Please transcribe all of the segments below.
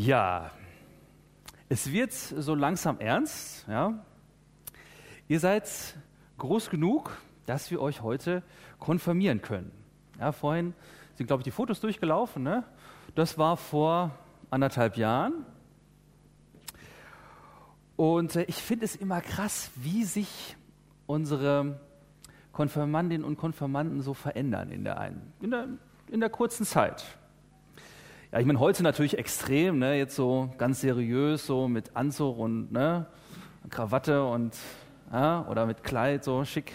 Ja, es wird so langsam ernst. Ja? Ihr seid groß genug, dass wir euch heute konfirmieren können. Ja, vorhin sind, glaube ich, die Fotos durchgelaufen. Ne? Das war vor anderthalb Jahren. Und äh, ich finde es immer krass, wie sich unsere Konfirmandinnen und Konfirmanden so verändern in der, einen, in der, in der kurzen Zeit. Ja, ich meine, heute natürlich extrem, ne? jetzt so ganz seriös, so mit Anzug und ne? Krawatte und ja, oder mit Kleid, so schick.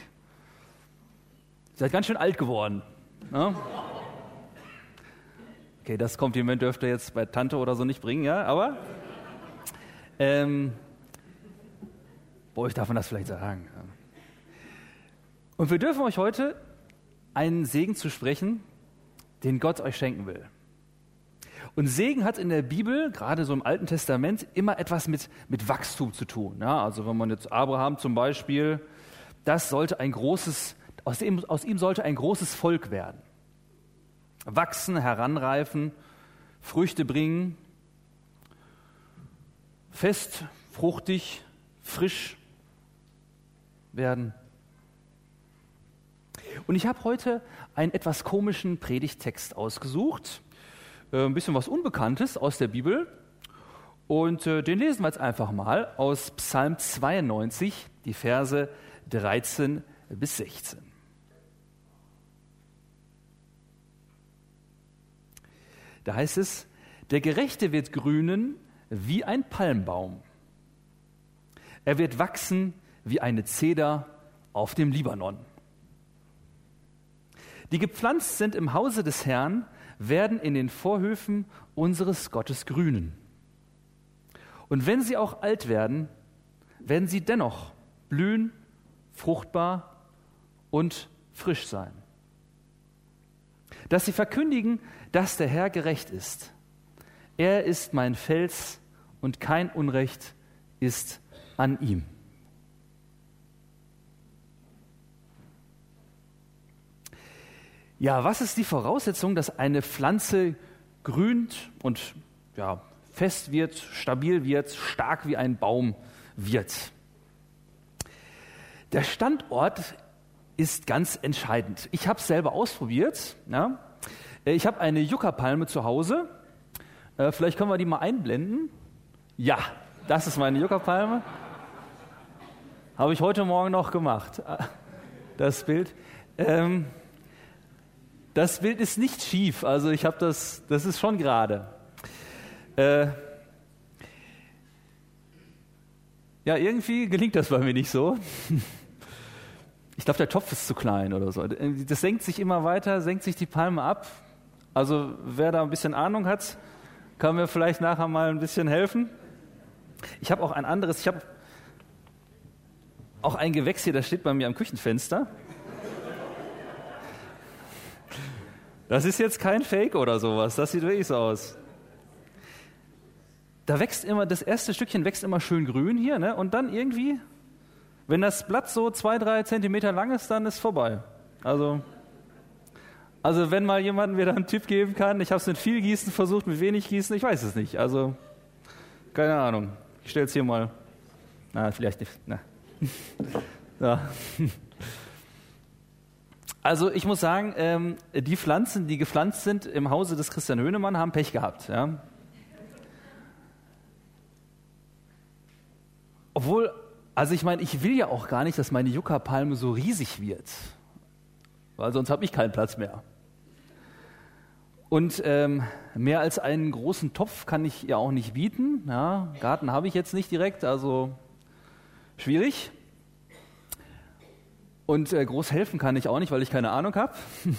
Ihr seid ganz schön alt geworden. Ne? Okay, das Kompliment dürft ihr jetzt bei Tante oder so nicht bringen, ja, aber ähm, boah, ich darf man das vielleicht sagen. Und wir dürfen euch heute einen Segen zu sprechen, den Gott euch schenken will. Und Segen hat in der Bibel, gerade so im Alten Testament, immer etwas mit, mit Wachstum zu tun. Ja, also wenn man jetzt Abraham zum Beispiel, das sollte ein großes, aus ihm, aus ihm sollte ein großes Volk werden. Wachsen, heranreifen, Früchte bringen, fest, fruchtig, frisch werden. Und ich habe heute einen etwas komischen Predigtext ausgesucht. Äh, ein bisschen was Unbekanntes aus der Bibel. Und äh, den lesen wir jetzt einfach mal aus Psalm 92, die Verse 13 bis 16. Da heißt es, der Gerechte wird grünen wie ein Palmbaum. Er wird wachsen wie eine Zeder auf dem Libanon. Die gepflanzt sind im Hause des Herrn, werden in den Vorhöfen unseres Gottes grünen. Und wenn sie auch alt werden, werden sie dennoch blühen, fruchtbar und frisch sein. Dass sie verkündigen, dass der Herr gerecht ist. Er ist mein Fels und kein Unrecht ist an ihm. Ja, was ist die Voraussetzung, dass eine Pflanze grünt und ja, fest wird, stabil wird, stark wie ein Baum wird? Der Standort ist ganz entscheidend. Ich habe es selber ausprobiert. Ja. Ich habe eine Yucca-Palme zu Hause. Äh, vielleicht können wir die mal einblenden. Ja, das ist meine Yucca-Palme. Habe ich heute Morgen noch gemacht. Das Bild. Ähm, das Bild ist nicht schief, also ich habe das, das ist schon gerade. Äh, ja, irgendwie gelingt das bei mir nicht so. Ich glaube, der Topf ist zu klein oder so. Das senkt sich immer weiter, senkt sich die Palme ab. Also wer da ein bisschen Ahnung hat, kann mir vielleicht nachher mal ein bisschen helfen. Ich habe auch ein anderes, ich habe auch ein Gewächs hier, das steht bei mir am Küchenfenster. Das ist jetzt kein Fake oder sowas, das sieht wirklich so aus. Da wächst immer, das erste Stückchen wächst immer schön grün hier, ne? und dann irgendwie, wenn das Blatt so zwei, drei Zentimeter lang ist, dann ist vorbei. Also, also wenn mal jemand mir da einen Tipp geben kann, ich habe es mit viel Gießen versucht, mit wenig Gießen, ich weiß es nicht. Also, keine Ahnung. Ich stelle es hier mal. Na, vielleicht nicht. Na. ja. Also ich muss sagen, ähm, die Pflanzen, die gepflanzt sind im Hause des Christian Höhnemann, haben Pech gehabt. Ja? Obwohl, also ich meine, ich will ja auch gar nicht, dass meine Yucca-Palme so riesig wird, weil sonst habe ich keinen Platz mehr. Und ähm, mehr als einen großen Topf kann ich ja auch nicht bieten. Ja? Garten habe ich jetzt nicht direkt, also schwierig. Und äh, groß helfen kann ich auch nicht, weil ich keine Ahnung habe.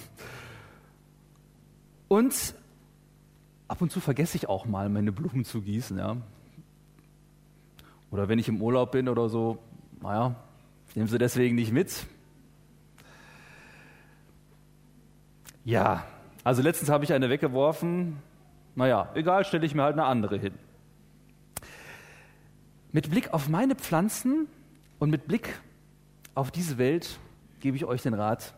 und ab und zu vergesse ich auch mal, meine Blumen zu gießen. Ja. Oder wenn ich im Urlaub bin oder so, naja, ich nehme sie deswegen nicht mit. Ja, also letztens habe ich eine weggeworfen. Naja, egal, stelle ich mir halt eine andere hin. Mit Blick auf meine Pflanzen und mit Blick auf diese Welt gebe ich euch den Rat,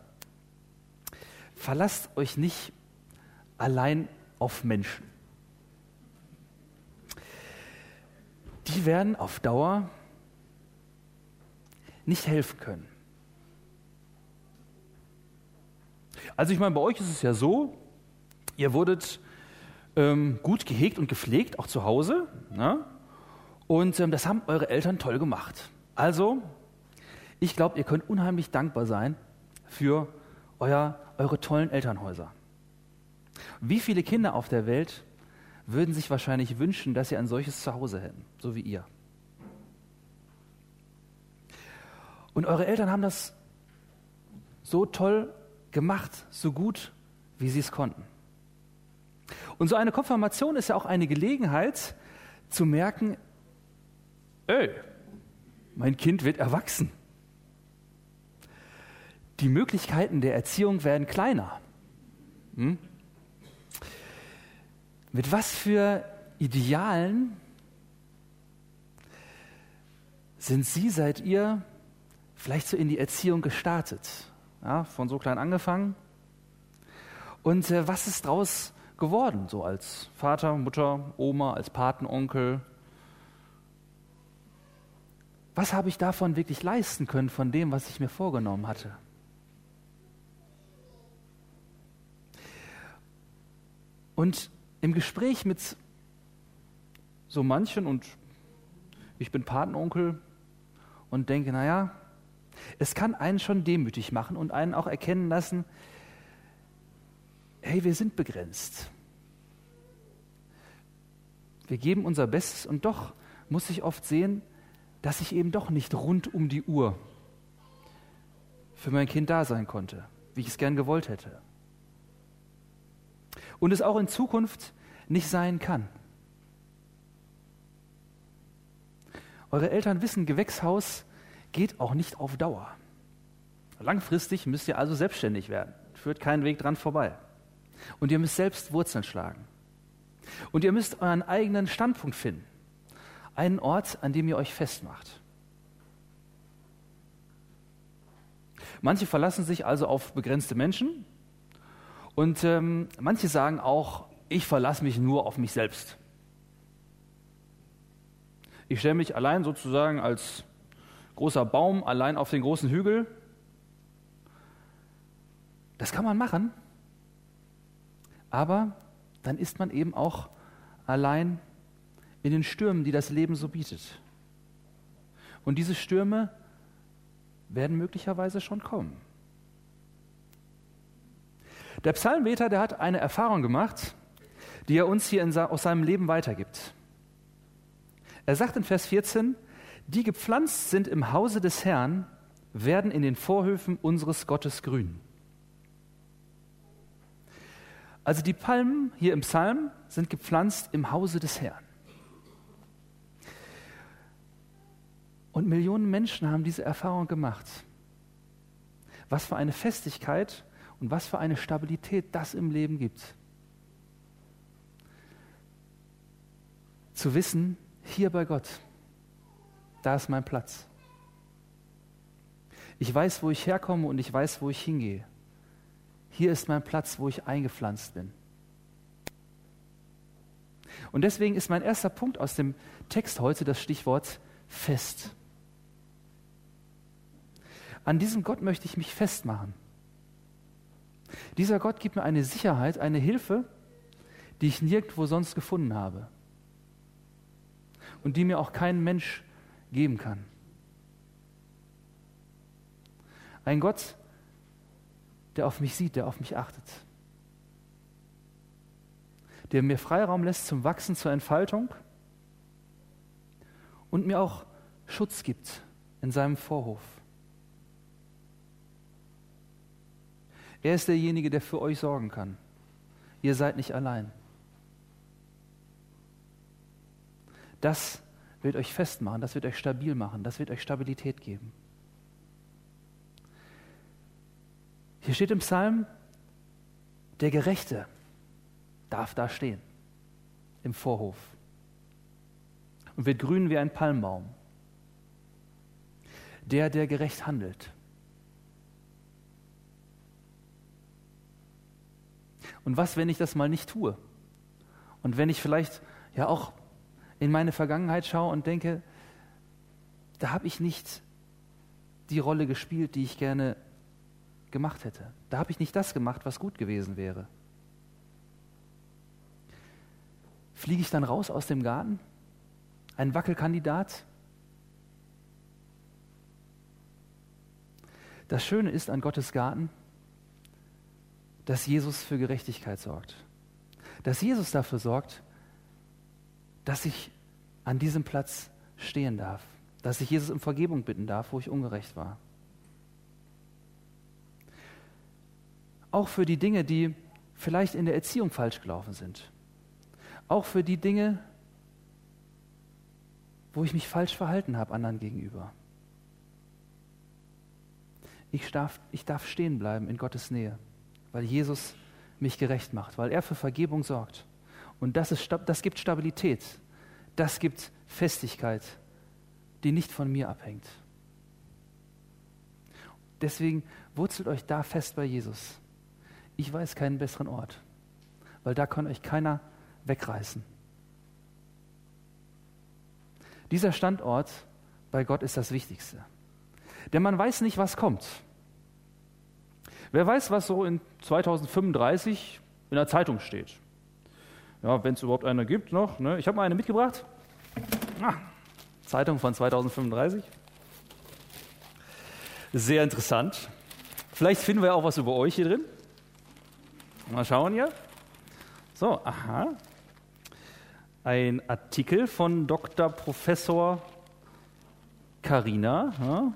verlasst euch nicht allein auf Menschen. werden auf Dauer nicht helfen können. Also ich meine, bei euch ist es ja so, ihr wurdet ähm, gut gehegt und gepflegt, auch zu Hause. Ne? Und ähm, das haben eure Eltern toll gemacht. Also, ich glaube, ihr könnt unheimlich dankbar sein für euer, eure tollen Elternhäuser. Wie viele Kinder auf der Welt würden sich wahrscheinlich wünschen, dass sie ein solches Zuhause hätten, so wie ihr? Und eure Eltern haben das so toll gemacht, so gut, wie sie es konnten. Und so eine Konfirmation ist ja auch eine Gelegenheit zu merken, ey, mein Kind wird erwachsen. Die Möglichkeiten der Erziehung werden kleiner. Hm? Mit was für Idealen sind Sie, seid ihr vielleicht so in die Erziehung gestartet? Ja, von so klein angefangen. Und äh, was ist daraus geworden, so als Vater, Mutter, Oma, als Patenonkel? Was habe ich davon wirklich leisten können, von dem, was ich mir vorgenommen hatte? Und im Gespräch mit so manchen, und ich bin Patenonkel und denke, naja, es kann einen schon demütig machen und einen auch erkennen lassen, hey, wir sind begrenzt. Wir geben unser Bestes und doch muss ich oft sehen, dass ich eben doch nicht rund um die Uhr für mein Kind da sein konnte, wie ich es gern gewollt hätte. Und es auch in Zukunft nicht sein kann. Eure Eltern wissen, Gewächshaus geht auch nicht auf Dauer. Langfristig müsst ihr also selbstständig werden. Führt keinen Weg dran vorbei. Und ihr müsst selbst Wurzeln schlagen. Und ihr müsst euren eigenen Standpunkt finden. Einen Ort, an dem ihr euch festmacht. Manche verlassen sich also auf begrenzte Menschen und ähm, manche sagen auch, ich verlasse mich nur auf mich selbst. Ich stelle mich allein sozusagen als großer Baum allein auf den großen Hügel. Das kann man machen, aber dann ist man eben auch allein in den Stürmen, die das Leben so bietet. Und diese Stürme werden möglicherweise schon kommen. Der Psalmbeter, der hat eine Erfahrung gemacht, die er uns hier in, aus seinem Leben weitergibt. Er sagt in Vers 14, die gepflanzt sind im Hause des Herrn, werden in den Vorhöfen unseres Gottes grün. Also die Palmen hier im Psalm sind gepflanzt im Hause des Herrn. Und Millionen Menschen haben diese Erfahrung gemacht. Was für eine Festigkeit und was für eine Stabilität das im Leben gibt. Zu wissen, hier bei Gott, da ist mein Platz. Ich weiß, wo ich herkomme und ich weiß, wo ich hingehe. Hier ist mein Platz, wo ich eingepflanzt bin. Und deswegen ist mein erster Punkt aus dem Text heute das Stichwort fest. An diesem Gott möchte ich mich festmachen. Dieser Gott gibt mir eine Sicherheit, eine Hilfe, die ich nirgendwo sonst gefunden habe und die mir auch kein Mensch geben kann. Ein Gott, der auf mich sieht, der auf mich achtet, der mir Freiraum lässt zum Wachsen, zur Entfaltung und mir auch Schutz gibt in seinem Vorhof. Er ist derjenige, der für euch sorgen kann. Ihr seid nicht allein. Das wird euch festmachen, das wird euch stabil machen, das wird euch Stabilität geben. Hier steht im Psalm, der Gerechte darf da stehen, im Vorhof und wird grün wie ein Palmbaum. Der, der gerecht handelt. Und was, wenn ich das mal nicht tue? Und wenn ich vielleicht ja auch in meine Vergangenheit schaue und denke, da habe ich nicht die Rolle gespielt, die ich gerne gemacht hätte. Da habe ich nicht das gemacht, was gut gewesen wäre. Fliege ich dann raus aus dem Garten? Ein Wackelkandidat? Das Schöne ist an Gottes Garten, dass Jesus für Gerechtigkeit sorgt. Dass Jesus dafür sorgt, dass ich an diesem Platz stehen darf. Dass ich Jesus um Vergebung bitten darf, wo ich ungerecht war. Auch für die Dinge, die vielleicht in der Erziehung falsch gelaufen sind. Auch für die Dinge, wo ich mich falsch verhalten habe anderen gegenüber. Ich darf, ich darf stehen bleiben in Gottes Nähe, weil Jesus mich gerecht macht, weil er für Vergebung sorgt. Und das, ist, das gibt Stabilität, das gibt Festigkeit, die nicht von mir abhängt. Deswegen wurzelt euch da fest bei Jesus. Ich weiß keinen besseren Ort, weil da kann euch keiner wegreißen. Dieser Standort bei Gott ist das Wichtigste. Denn man weiß nicht, was kommt. Wer weiß, was so in 2035 in der Zeitung steht. Ja, wenn es überhaupt eine gibt noch. Ne? Ich habe mal eine mitgebracht. Ah, Zeitung von 2035. Sehr interessant. Vielleicht finden wir auch was über euch hier drin. Mal schauen hier. So, aha. Ein Artikel von Dr. Professor Carina ja,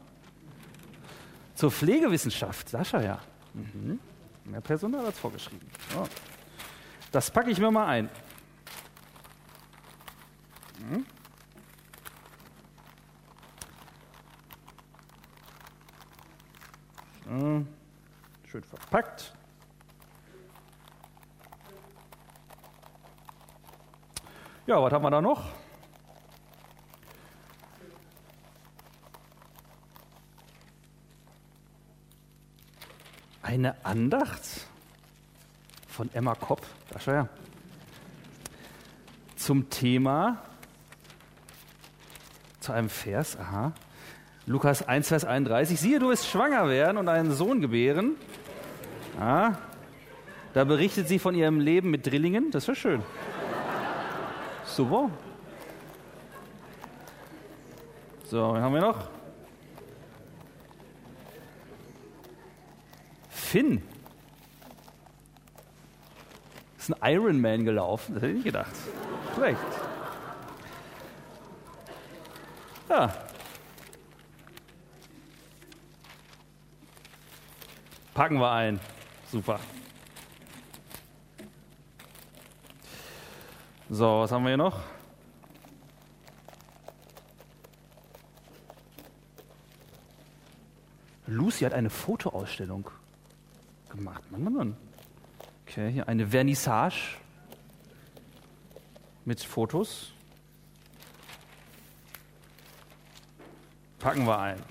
zur Pflegewissenschaft. Sascha, ja. Mhm. Mehr Personal als vorgeschrieben. So. Das packe ich mir mal ein. Mhm. Schön verpackt. Ja, was haben wir da noch? Eine Andacht von Emma Kopp, das ja. zum Thema, zu einem Vers, aha, Lukas 1, Vers 31. Siehe, du wirst schwanger werden und einen Sohn gebären. Ah, da berichtet sie von ihrem Leben mit Drillingen. Das ja schön. Super. So, haben wir noch? Finn. Ist ein Ironman gelaufen. Das hätte ich nicht gedacht. Schlecht. Ja. Packen wir ein. Super. So, was haben wir hier noch? Lucy hat eine Fotoausstellung gemacht. Mann, Mann, Mann. Okay, hier eine Vernissage mit Fotos. Packen wir ein.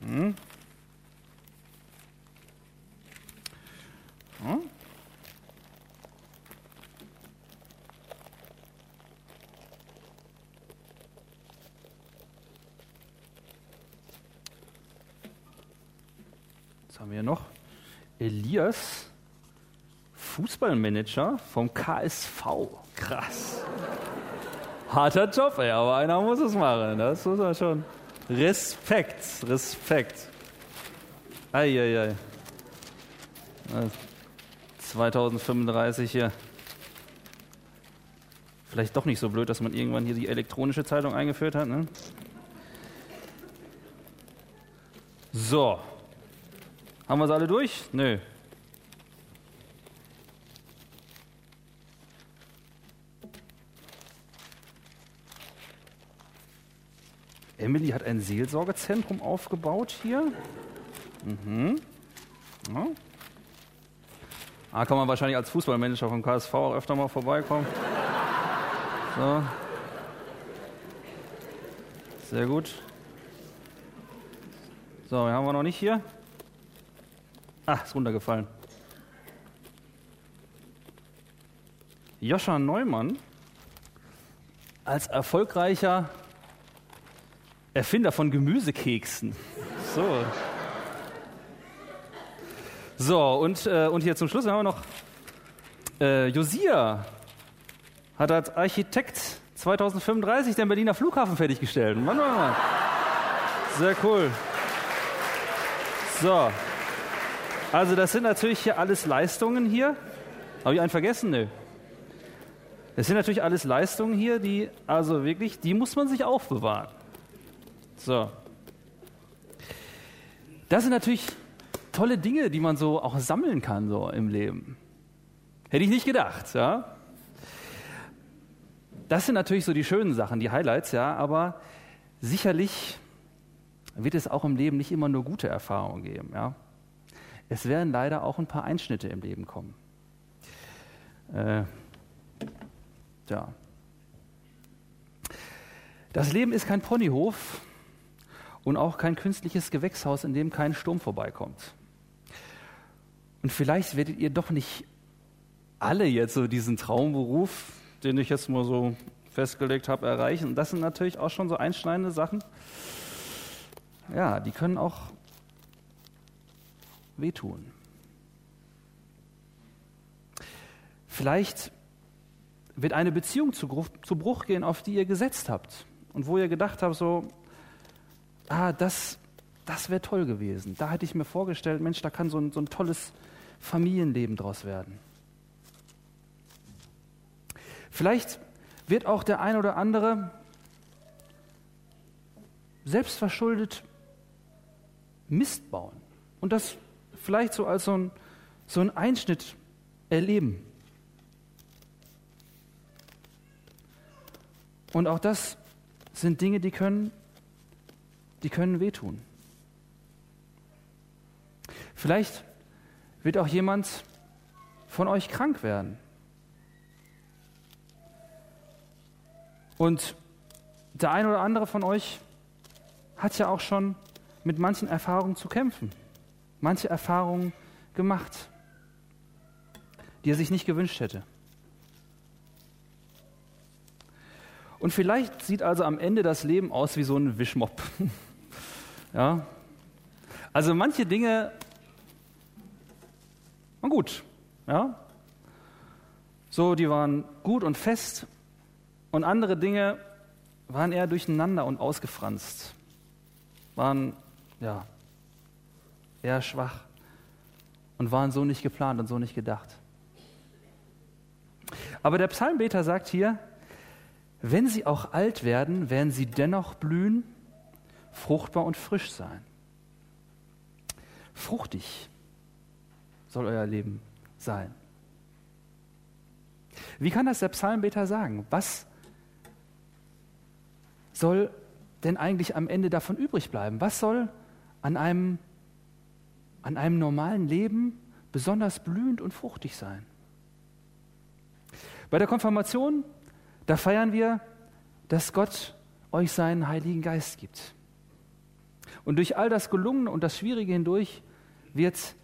Hm? Hm? Was haben wir hier noch? Elias, Fußballmanager vom KSV. Krass. Harter Job, ey, aber einer muss es machen. Das muss man schon. Respekt, Respekt. Eieiei. 2035 hier. Vielleicht doch nicht so blöd, dass man irgendwann hier die elektronische Zeitung eingeführt hat. Ne? So, haben wir es alle durch? Nö. Emily hat ein Seelsorgezentrum aufgebaut hier. Mhm. Ja. Da kann man wahrscheinlich als Fußballmanager vom KSV auch öfter mal vorbeikommen. So. Sehr gut. So, wen haben wir noch nicht hier? Ah, ist runtergefallen. Joscha Neumann als erfolgreicher Erfinder von Gemüsekeksen. So. So, und, äh, und hier zum Schluss haben wir noch äh, Josia hat als Architekt 2035 den Berliner Flughafen fertiggestellt. Mann, Mann, Mann. Sehr cool. So. Also das sind natürlich hier alles Leistungen hier. Habe ich einen vergessen? Nö. Das sind natürlich alles Leistungen hier, die, also wirklich, die muss man sich aufbewahren. So. Das sind natürlich tolle Dinge, die man so auch sammeln kann, so im Leben. Hätte ich nicht gedacht, ja. Das sind natürlich so die schönen Sachen, die Highlights, ja, aber sicherlich wird es auch im Leben nicht immer nur gute Erfahrungen geben, ja. Es werden leider auch ein paar Einschnitte im Leben kommen. Äh, ja. Das Leben ist kein Ponyhof und auch kein künstliches Gewächshaus, in dem kein Sturm vorbeikommt. Und vielleicht werdet ihr doch nicht alle jetzt so diesen Traumberuf, den ich jetzt mal so festgelegt habe, erreichen. Und das sind natürlich auch schon so einschneidende Sachen. Ja, die können auch wehtun. Vielleicht wird eine Beziehung zu, zu Bruch gehen, auf die ihr gesetzt habt und wo ihr gedacht habt, so, ah, das, das wäre toll gewesen. Da hätte ich mir vorgestellt, Mensch, da kann so ein, so ein tolles Familienleben draus werden. Vielleicht wird auch der ein oder andere selbstverschuldet Mist bauen und das vielleicht so als so ein, so ein Einschnitt erleben. Und auch das sind Dinge, die können, die können wehtun. Vielleicht wird auch jemand von euch krank werden. Und der ein oder andere von euch hat ja auch schon mit manchen Erfahrungen zu kämpfen, manche Erfahrungen gemacht, die er sich nicht gewünscht hätte. Und vielleicht sieht also am Ende das Leben aus wie so ein Wischmopp. ja? Also manche Dinge waren gut. Ja? So, die waren gut und fest. Und andere Dinge waren eher durcheinander und ausgefranst. Waren, ja, eher schwach. Und waren so nicht geplant und so nicht gedacht. Aber der Psalmbeter sagt hier, wenn sie auch alt werden, werden sie dennoch blühen, fruchtbar und frisch sein. Fruchtig soll euer Leben sein. Wie kann das der Psalmbeter sagen? Was soll denn eigentlich am Ende davon übrig bleiben? Was soll an einem, an einem normalen Leben besonders blühend und fruchtig sein? Bei der Konfirmation da feiern wir, dass Gott euch seinen Heiligen Geist gibt. Und durch all das Gelungene und das Schwierige hindurch wird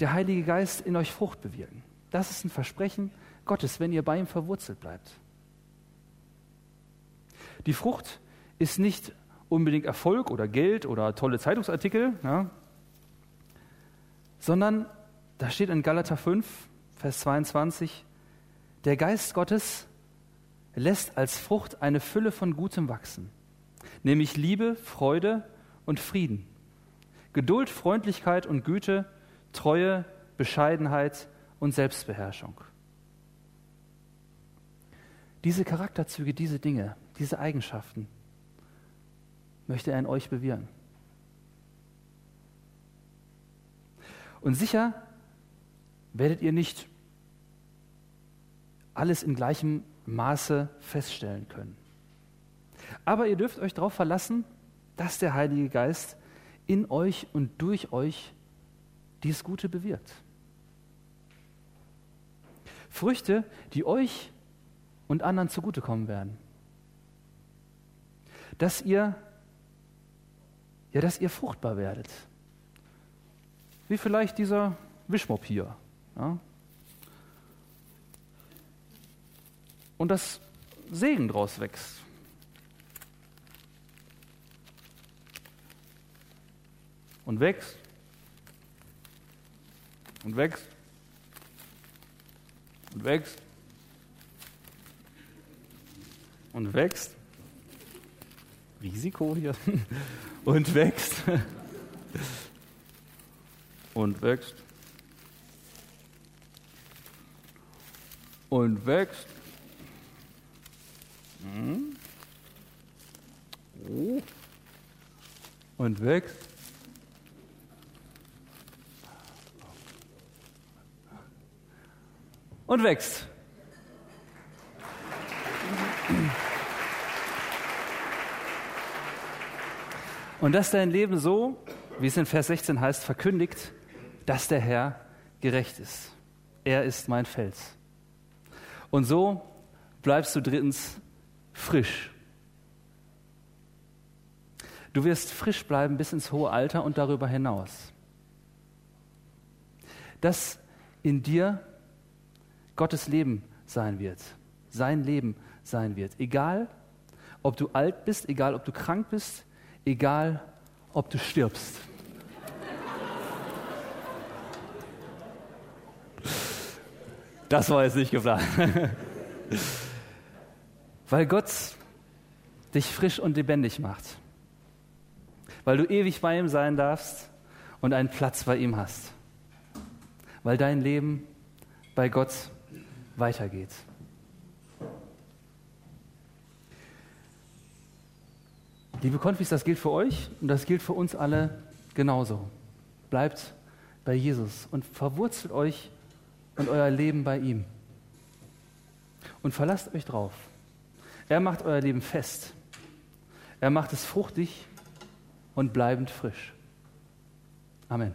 der Heilige Geist in euch Frucht bewirken. Das ist ein Versprechen Gottes, wenn ihr bei ihm verwurzelt bleibt. Die Frucht ist nicht unbedingt Erfolg oder Geld oder tolle Zeitungsartikel, ja, sondern da steht in Galater 5, Vers 22, der Geist Gottes lässt als Frucht eine Fülle von Gutem wachsen, nämlich Liebe, Freude und Frieden, Geduld, Freundlichkeit und Güte, Treue, Bescheidenheit und Selbstbeherrschung. Diese Charakterzüge, diese Dinge, diese Eigenschaften möchte er in euch bewirken. Und sicher werdet ihr nicht alles in gleichem Maße feststellen können. Aber ihr dürft euch darauf verlassen, dass der Heilige Geist in euch und durch euch dies Gute bewirkt. Früchte, die euch und anderen zugutekommen werden. Dass ihr, ja, dass ihr fruchtbar werdet wie vielleicht dieser Wischmopp hier. Ja? Und das Segen draus wächst. Und wächst. Und wächst. Und wächst. Und wächst. Risiko hier. Und wächst. Und wächst. Und wächst. Hm. Oh. Und wächst. Und wächst. Und dass dein Leben so, wie es in Vers 16 heißt, verkündigt, dass der Herr gerecht ist. Er ist mein Fels. Und so bleibst du drittens frisch. Du wirst frisch bleiben bis ins hohe Alter und darüber hinaus. Dass in dir Gottes Leben sein wird, sein Leben sein wird. Egal, ob du alt bist, egal, ob du krank bist, egal, ob du stirbst. Das war jetzt nicht geplant. Weil Gott dich frisch und lebendig macht. Weil du ewig bei ihm sein darfst und einen Platz bei ihm hast. Weil dein Leben bei Gott weitergeht. Liebe Konfis, das gilt für euch und das gilt für uns alle genauso. Bleibt bei Jesus und verwurzelt euch und euer Leben bei ihm. Und verlasst euch drauf. Er macht euer Leben fest. Er macht es fruchtig und bleibend frisch. Amen.